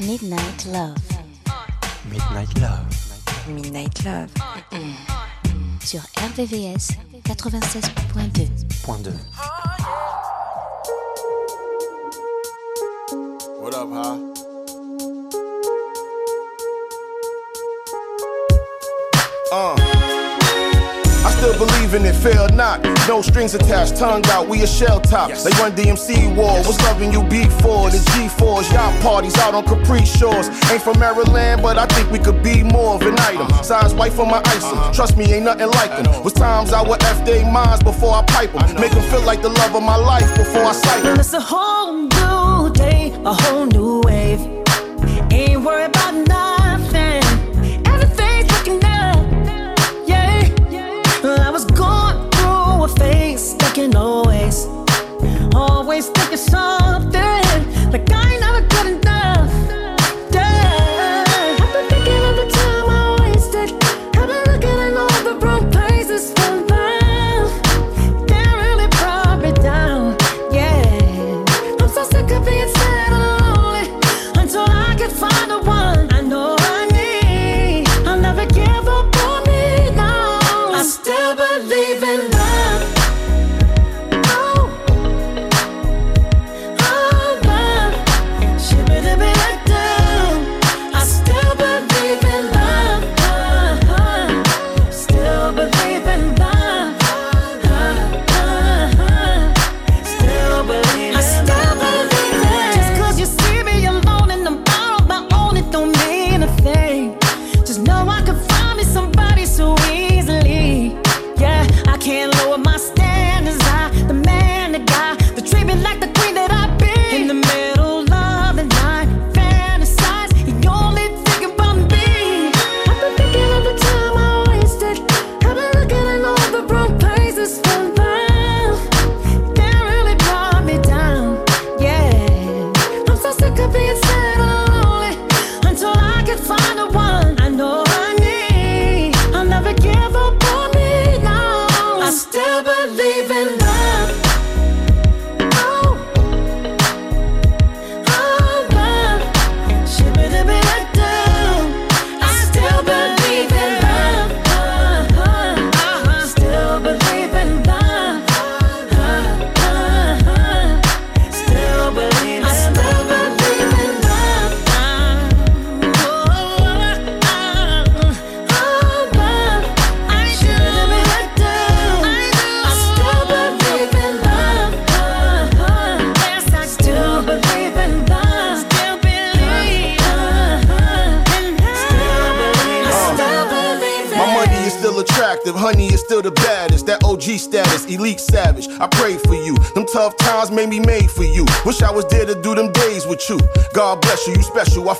Midnight Love. Midnight Love. Midnight Love. Sur RVVS 96.2. Point 2. What up, huh? Uh. I still believe in it, fail not. No strings attached, tongue out, we a shell top. They run DMC war, was loving you before. The G4s, yacht parties out on Capri Shores. Ain't from Maryland, but I think we could be more of an item. Signs white for my isom. Trust me, ain't nothing like them. Was times I would F they minds before I pipe them. Make them feel like the love of my life before I sight them. It's a whole new day, a whole new wave. Ain't worried about nothing. Like I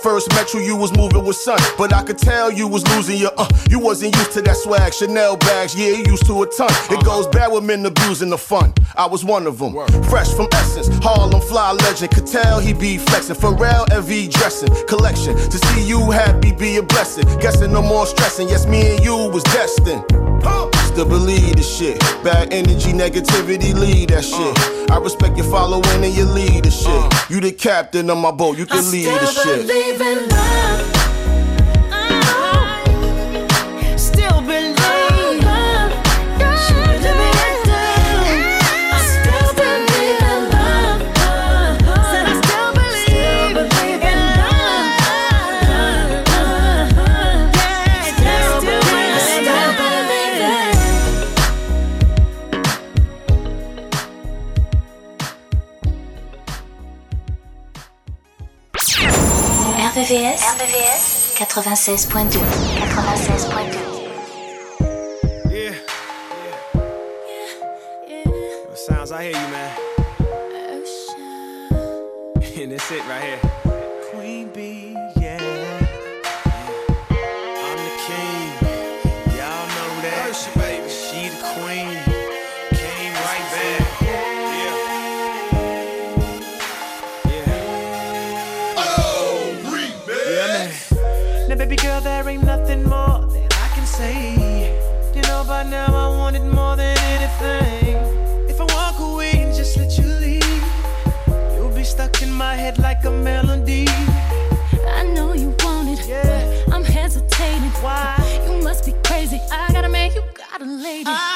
first met you, you was moving with sun, but I could tell you was losing your uh. You wasn't used to that swag, Chanel bags, yeah, you used to a ton. It goes bad with men abusing the fun. I was one of them. Fresh from Essence, Harlem fly legend. Could tell he be flexing. Pharrell LV dressing collection. To see you happy be a blessing. Guessing no more stressing. Yes, me and you was destined. Still believe the shit. Bad energy, negativity, lead that shit. I respect your following and your leadership. You the captain of my boat, you I can lead the shit. RVVS, RVVS 96.2. 96.2. Yeah. What sounds I hear you, man? and that's it right here. head like a melody. I know you want it, yeah. but I'm hesitating. Why? You must be crazy. I gotta man, you got a lady. I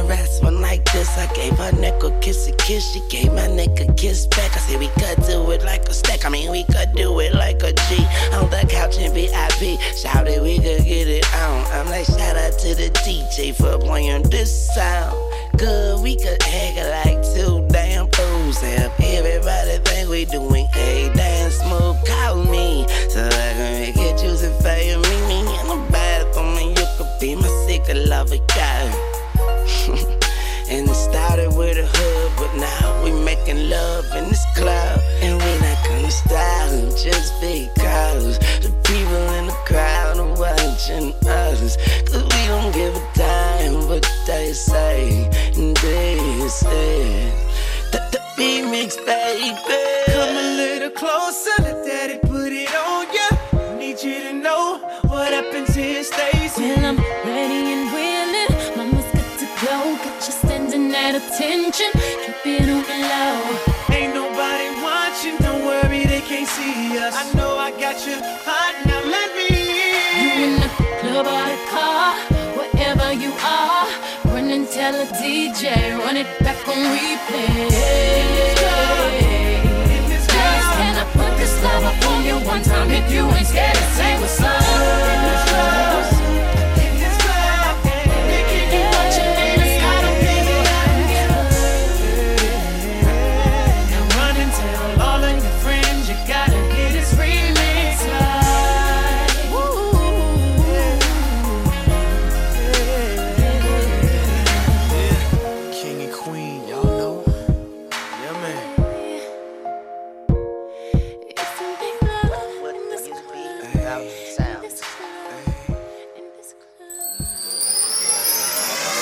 the rest one like this. I gave her neck a kiss a kiss. She gave my neck a kiss back. I said we could do it like a stack. I mean we could do it like a G. On the couch in VIP. Shout it, we could get it on. I'm like shout out to the DJ for playing this sound. Good, we could hang like two damn fools. Have everybody think we doing a dance smooth. Call me so I can make it juicy you. and it started with a hood, but now we making love in this club. And we not gonna stop just because the people in the crowd are watching us. Cause we don't give a damn what they say. And this is the, the remix, baby. Come a little closer, let daddy attention. Keep it on the low. Ain't nobody watching, don't worry, they can't see us. I know I got you hot, now let me You in in. the club or the car, wherever you are. Run and tell a DJ, run it back on replay. In Can I put this love up on you one time if you ain't scared to say what's up?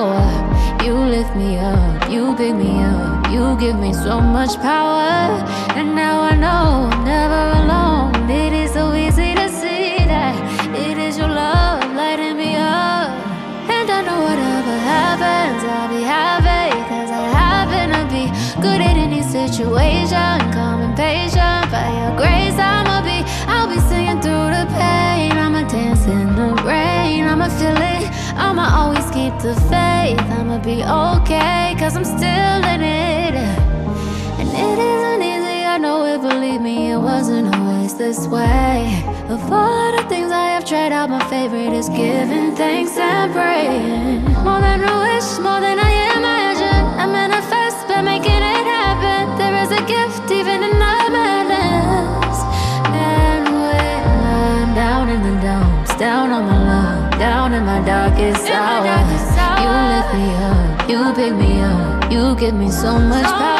hour. You lift me up, you pick me up, you give me so much power. And now I know I'm never alone. It is so easy to see that it is your love lighting me up. And I know whatever happens, I'll be happy. Cause I happen to be good at any situation. Calm and patient, by your grace, I'ma be. I'll be singing through the pain. I'ma dance in the rain. I'ma feel it. I'ma always keep the faith. I'ma be okay, cause I'm still in it. And it isn't easy, I know it, believe me, it wasn't always this way. Of all the things I have tried out, my favorite is giving thanks and praying. More than a wish, more than I imagine. I manifest by making it happen. There is a gift even in the madness. And when I'm down in the dumps, down on my luck, down in my darkest hour, you pick me up, you give me so much power.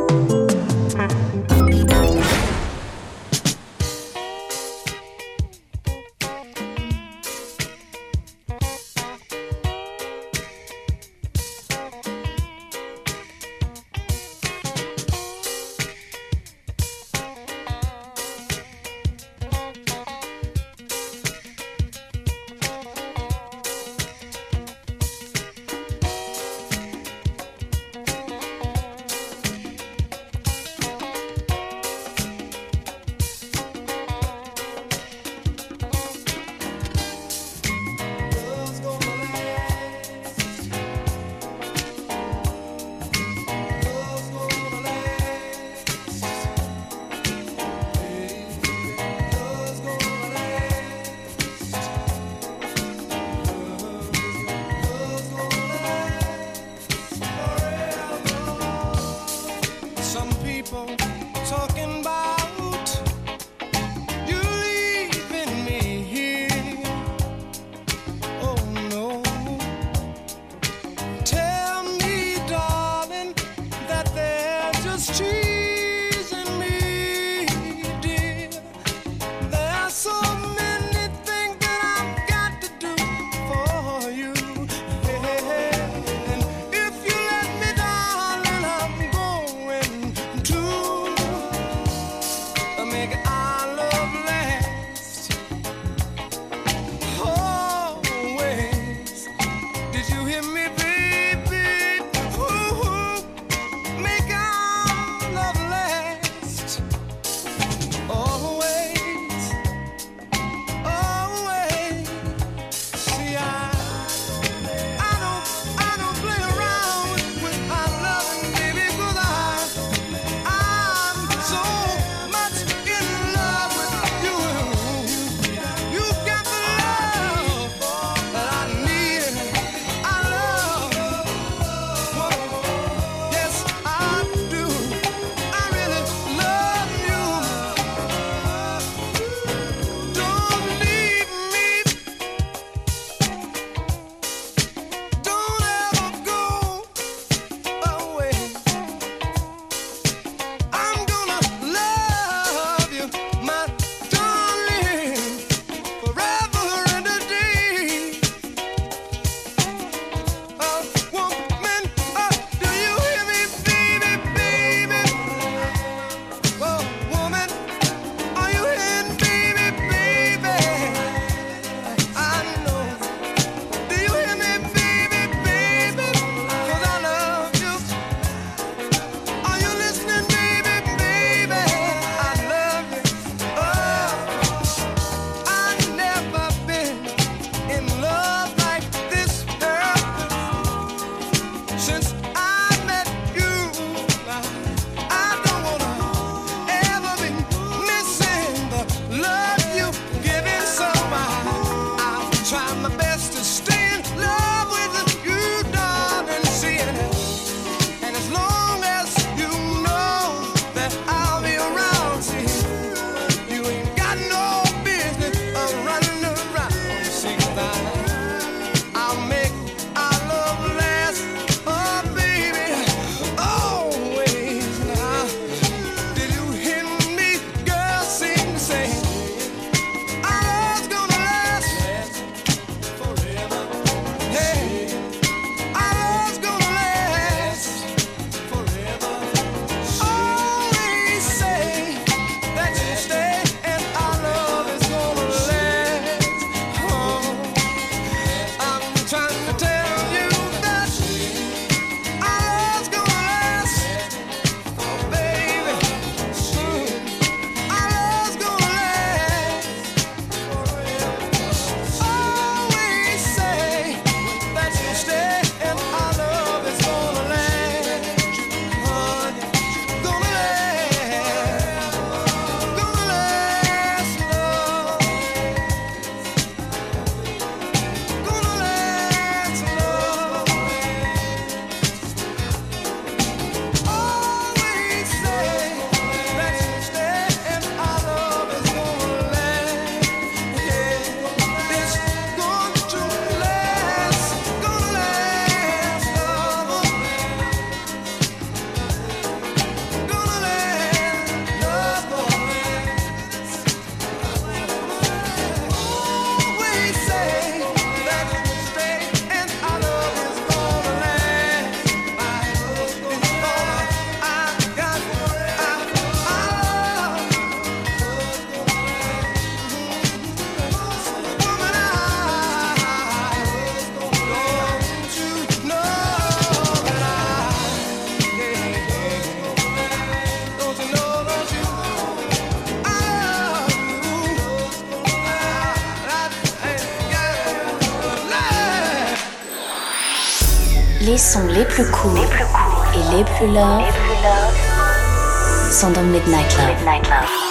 Les sons les plus courts et les plus love sont dans Midnight Love. RVVS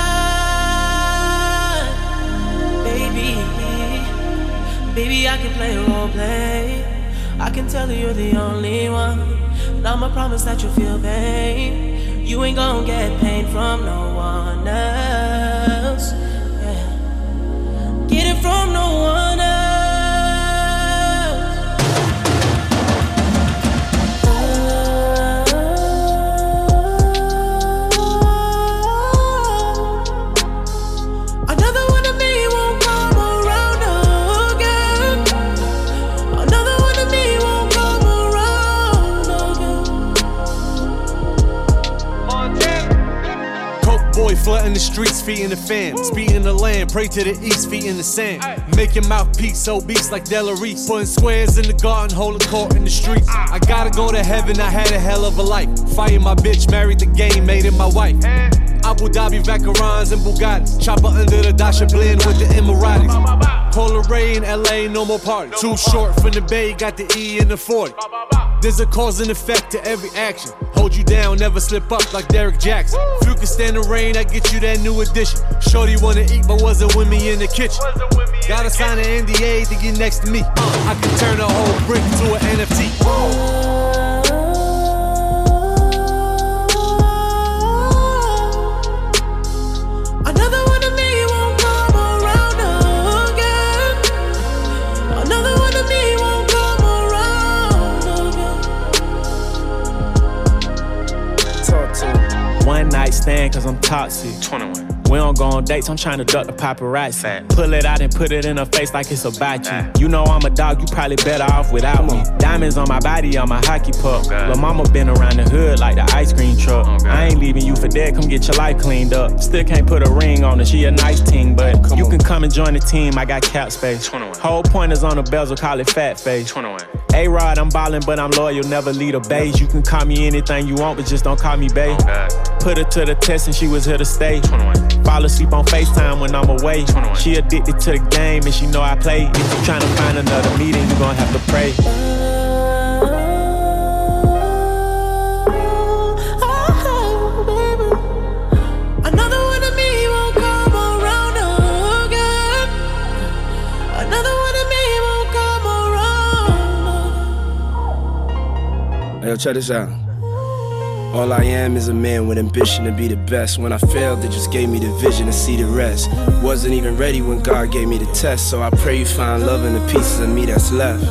Baby, I can play role play. I can tell you you're the only one. And I'ma promise that you'll feel pain. You ain't gonna get pain from no one else. Yeah. Get it from no one else. In the streets, feet in the fan. Speed in the land, pray to the east, feet in the sand. Your mouthpiece obese like Delarice. Putting squares in the garden, holding court in the streets. I gotta go to heaven, I had a hell of a life. Fighting my bitch, married the game, made it my wife. Abu Dhabi, Vacarons, and Bugatti. Chopper under the Dasha blend with the Emiratis. Polar rain, LA, no more party. Too short from the bay, got the E in the 40. There's a cause and effect to every action. Hold you down, never slip up like Derek Jackson. If you can stand the rain, I get you that new addition. Shorty wanna eat, but wasn't with me in the kitchen. Gotta sign an NDA to get next to me. I can turn a whole brick to an NFT. Stand, cause I'm toxic. 21. We don't go on dates, I'm trying to duck the paparazzi. Pull it out and put it in her face like it's about you. You know I'm a dog, you probably better off without me. Diamonds on my body, on my hockey puck. Lil' mama been around the hood like the ice cream truck. I ain't leaving you for dead, come get your life cleaned up. Still can't put a ring on her, she a nice team, but you can come and join the team, I got cap space. 21. Whole point is on the bezel, call it fat face. A Rod, I'm ballin', but I'm loyal, never lead a base. You can call me anything you want, but just don't call me babe. Put her to the test and she was here to stay. Fall asleep on FaceTime when I'm away. She addicted to the game and she know I play. If you tryna find another meeting, you gon' have to pray. Yo, check this out. All I am is a man with ambition to be the best. When I failed, it just gave me the vision to see the rest. Wasn't even ready when God gave me the test, so I pray you find love in the pieces of me that's left.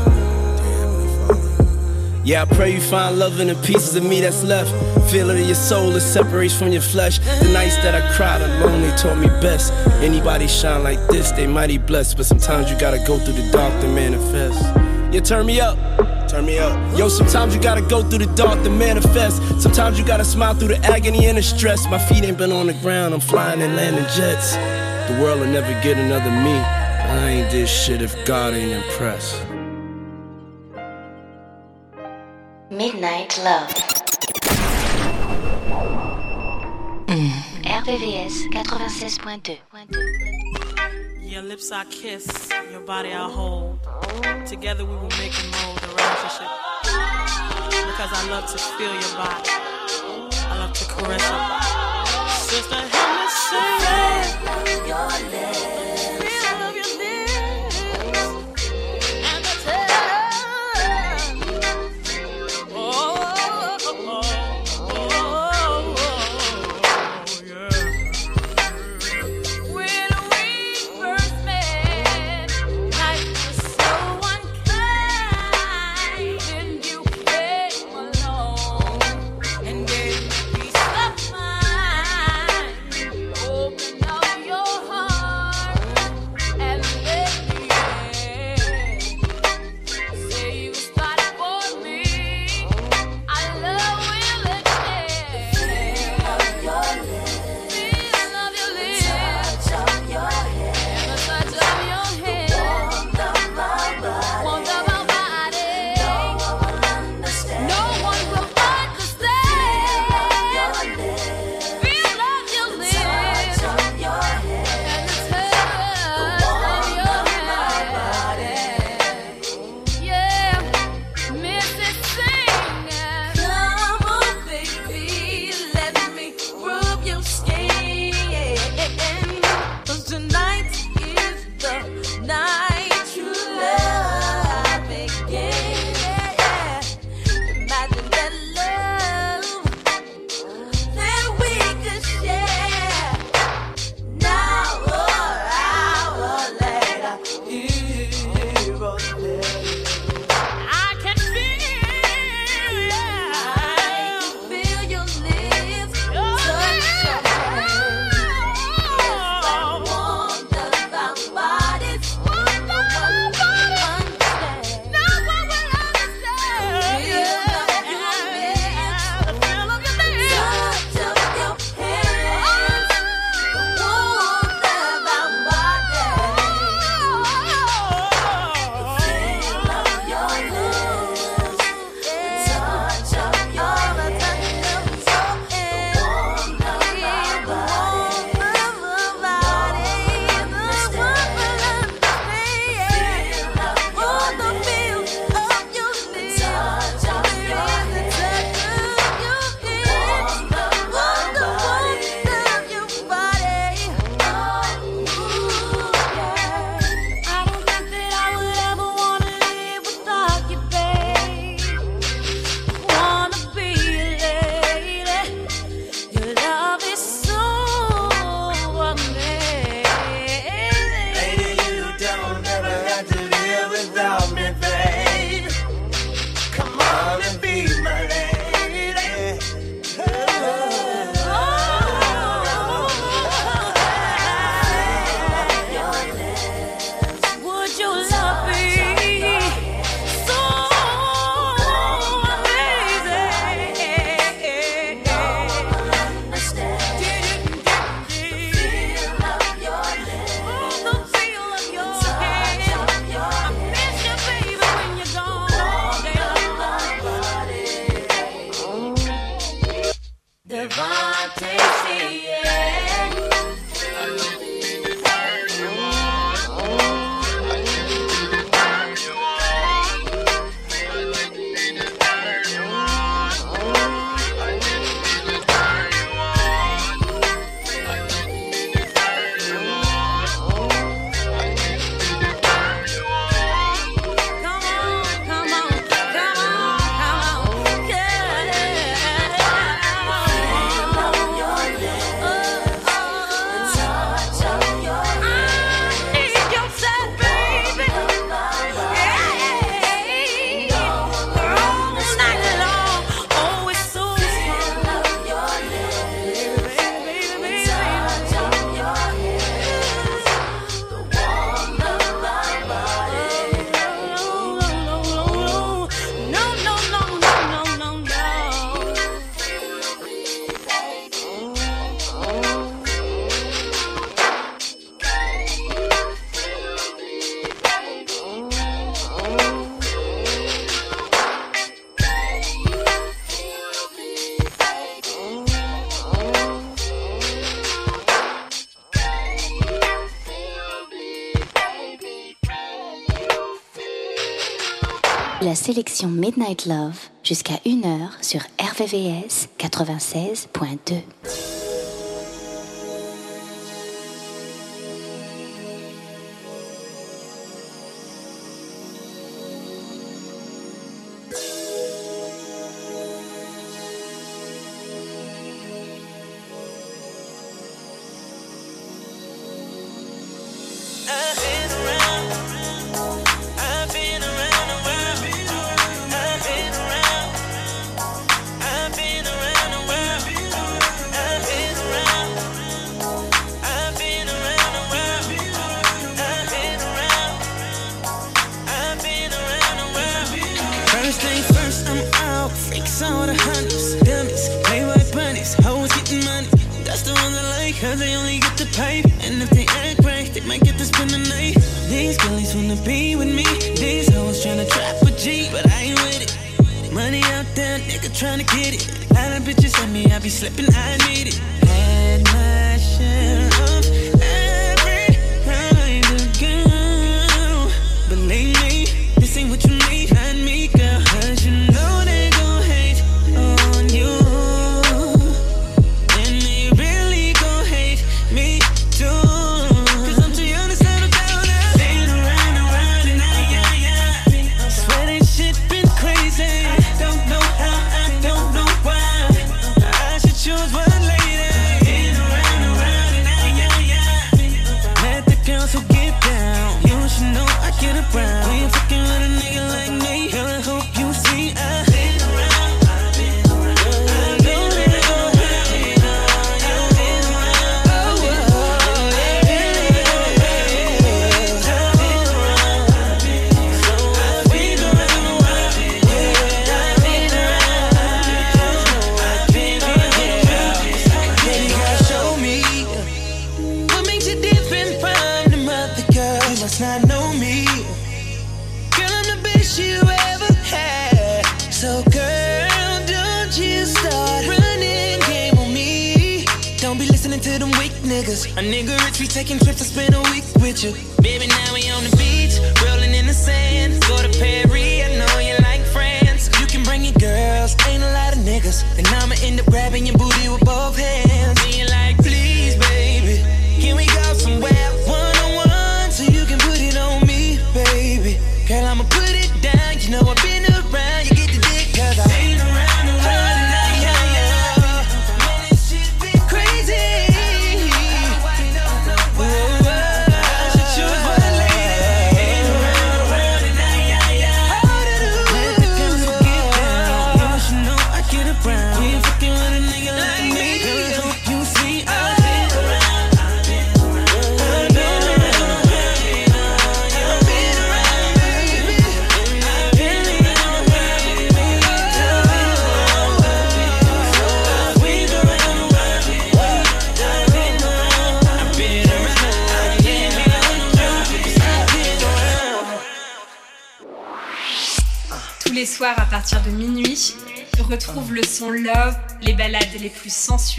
Yeah, I pray you find love in the pieces of me that's left. Feel it in your soul, it separates from your flesh. The nights that I cried alone, they taught me best. Anybody shine like this, they mighty blessed. But sometimes you gotta go through the dark to manifest. Yeah, turn me up. Turn me up. Yo, sometimes you gotta go through the dark to manifest. Sometimes you gotta smile through the agony and the stress. My feet ain't been on the ground, I'm flying and landing jets. The world will never get another me. I ain't this shit if God ain't impressed. Midnight Love. RVVS 96.2. Your lips I kiss, your body I hold. Together we will make a mold a relationship. Because I love to feel your body. I love to caress your body. Sister, help me say La sélection Midnight Love jusqu'à 1h sur RVVS 96.2.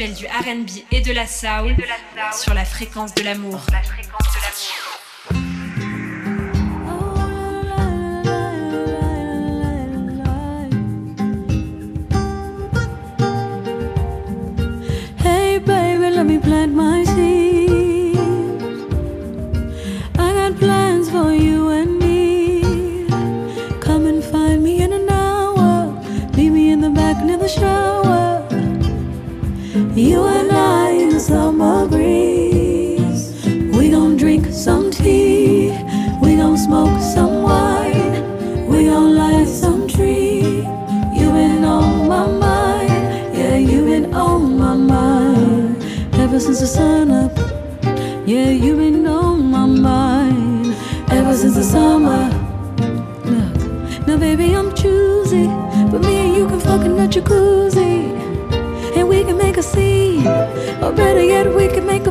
habituel du RB et de la soul sur la fréquence de l'amour. La fréquence de l'amour. plant my seeds. I got plans for you. a jacuzzi and we can make a scene. Or better yet, we can make a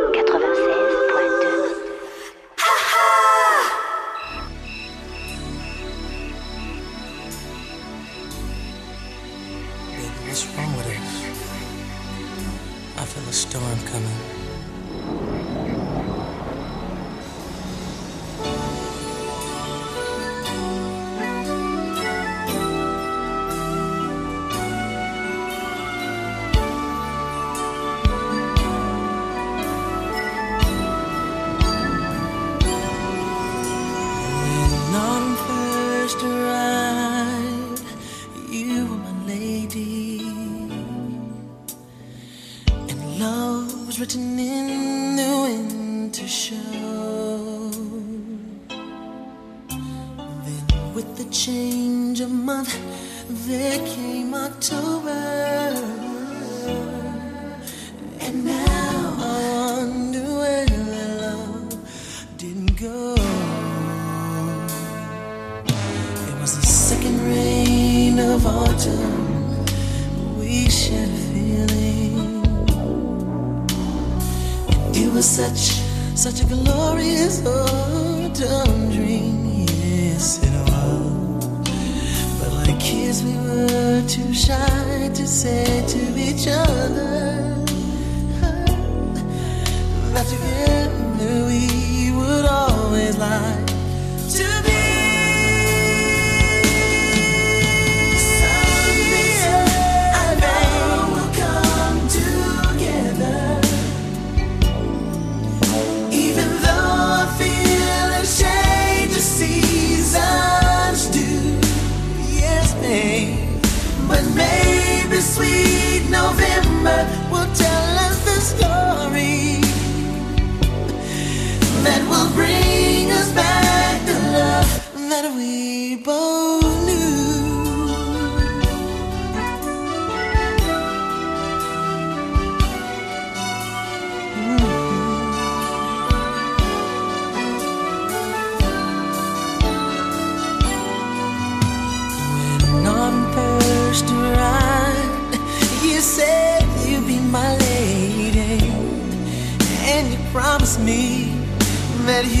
But maybe sweet. that he.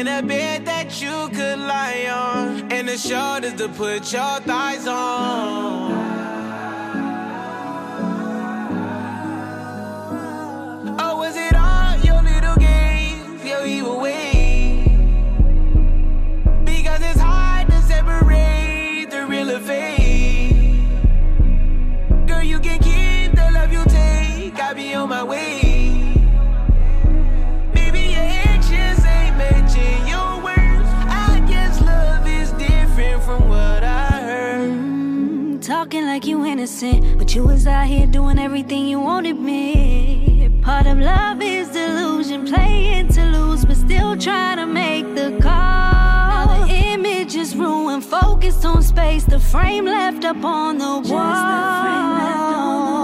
In a bed that you could lie on, and the shoulders to put your thighs on. innocent, but you was out here doing everything you wanted me. Part of love is delusion, playing to lose, but still trying to make the call. Now the image is ruined, focused on space, the frame left up on the wall. The frame left on the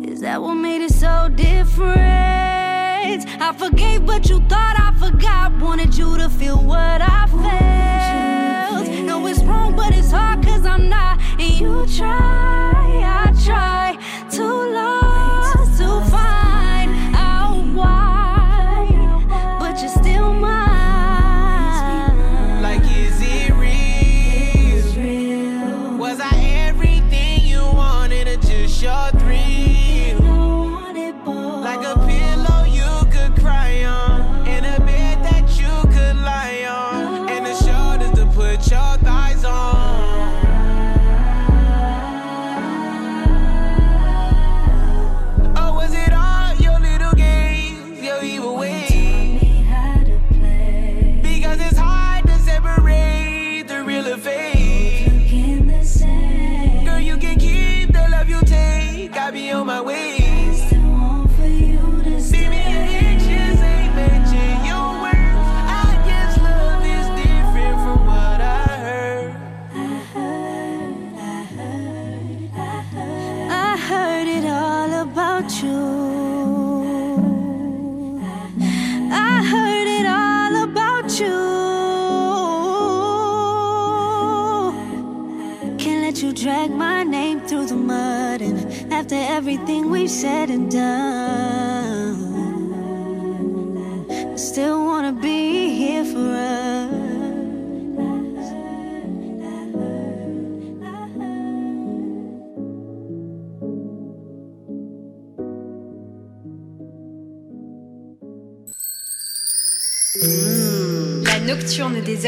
wall. Is that what made it so different? I forgave, but you thought I forgot. Wanted you to feel what I felt it's hard cause I'm not. And you try, I try too long. be on my way.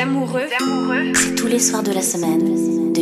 amoureux, amoureux. c'est tous les soirs de la semaine.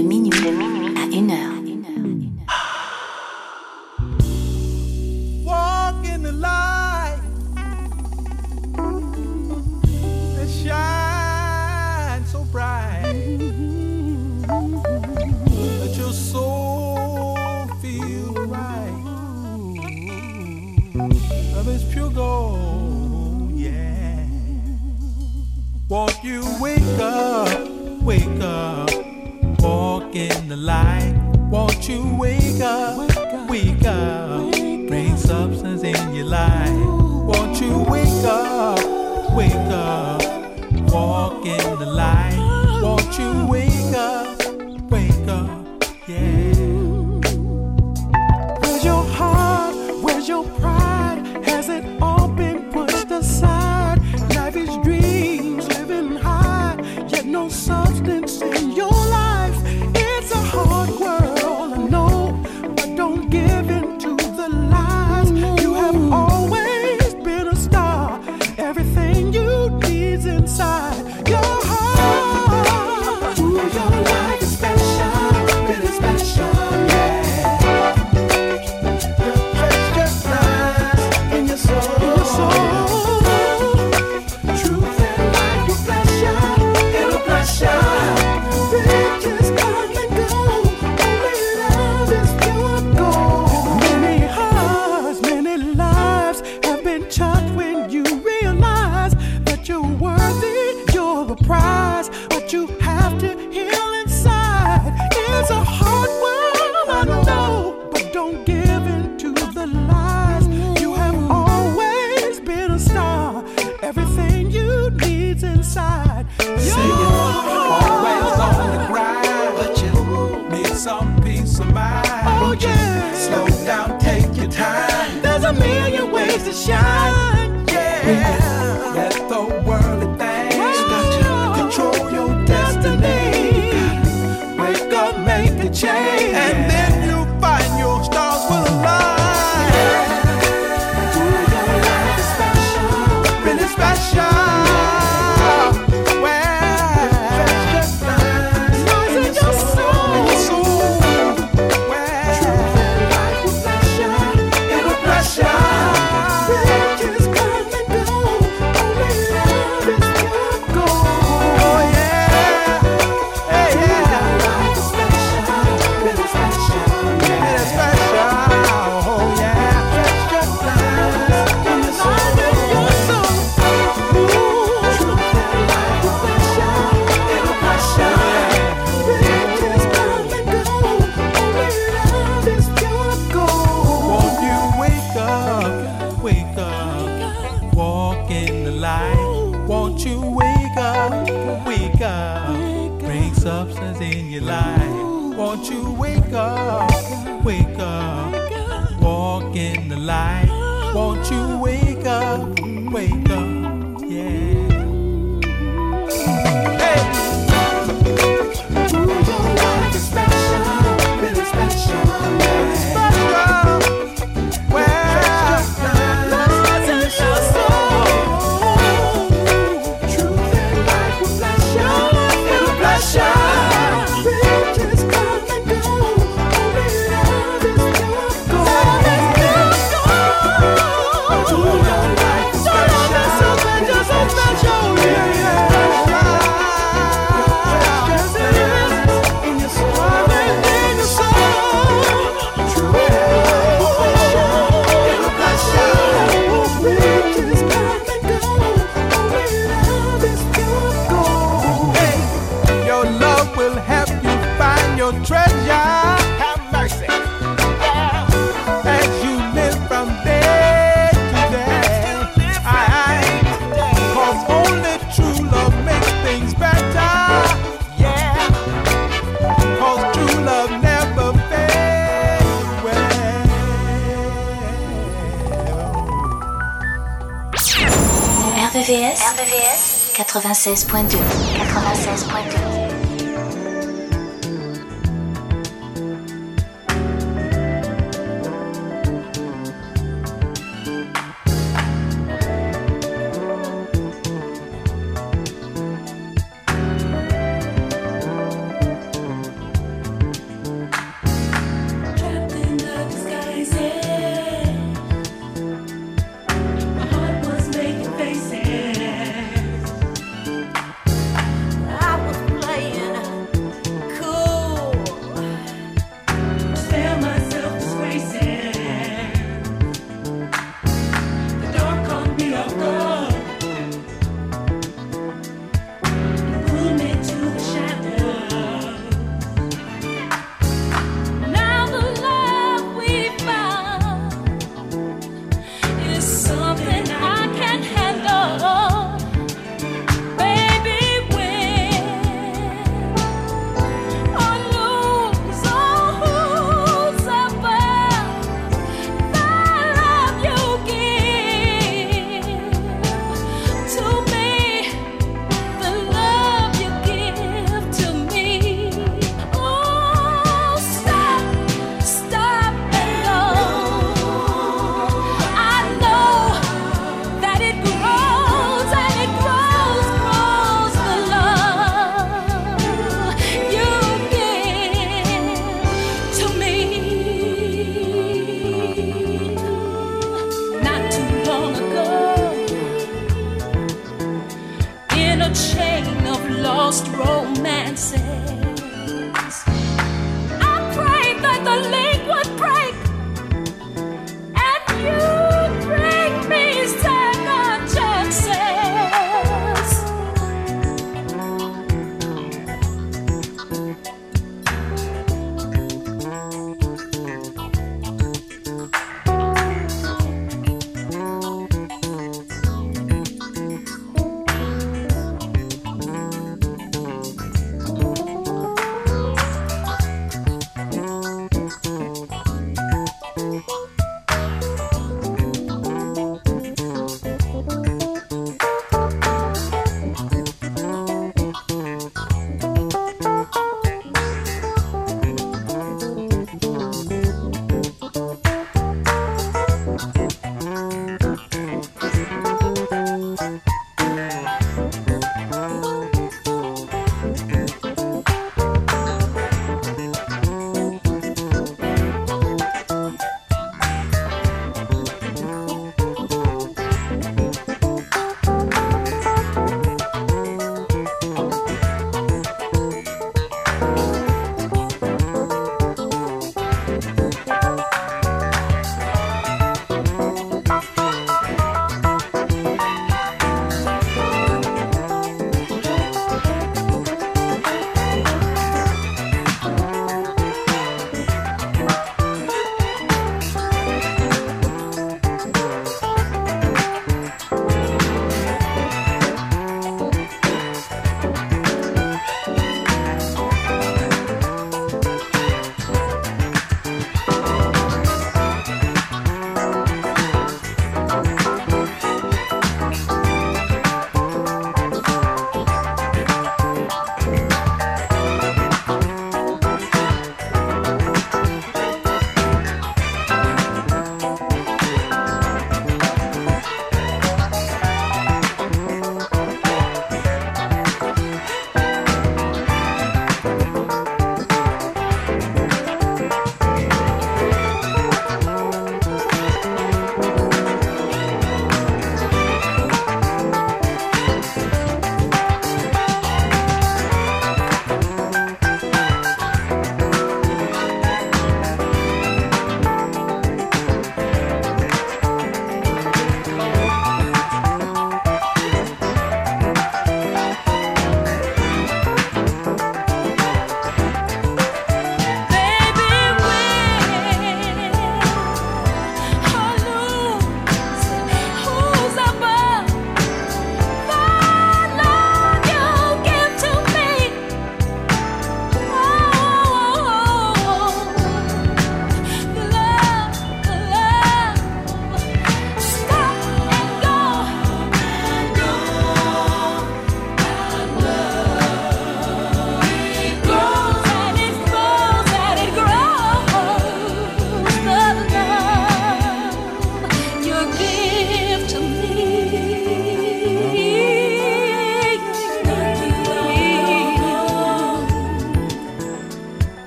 RVVS, RVVS 96.2 96.2 said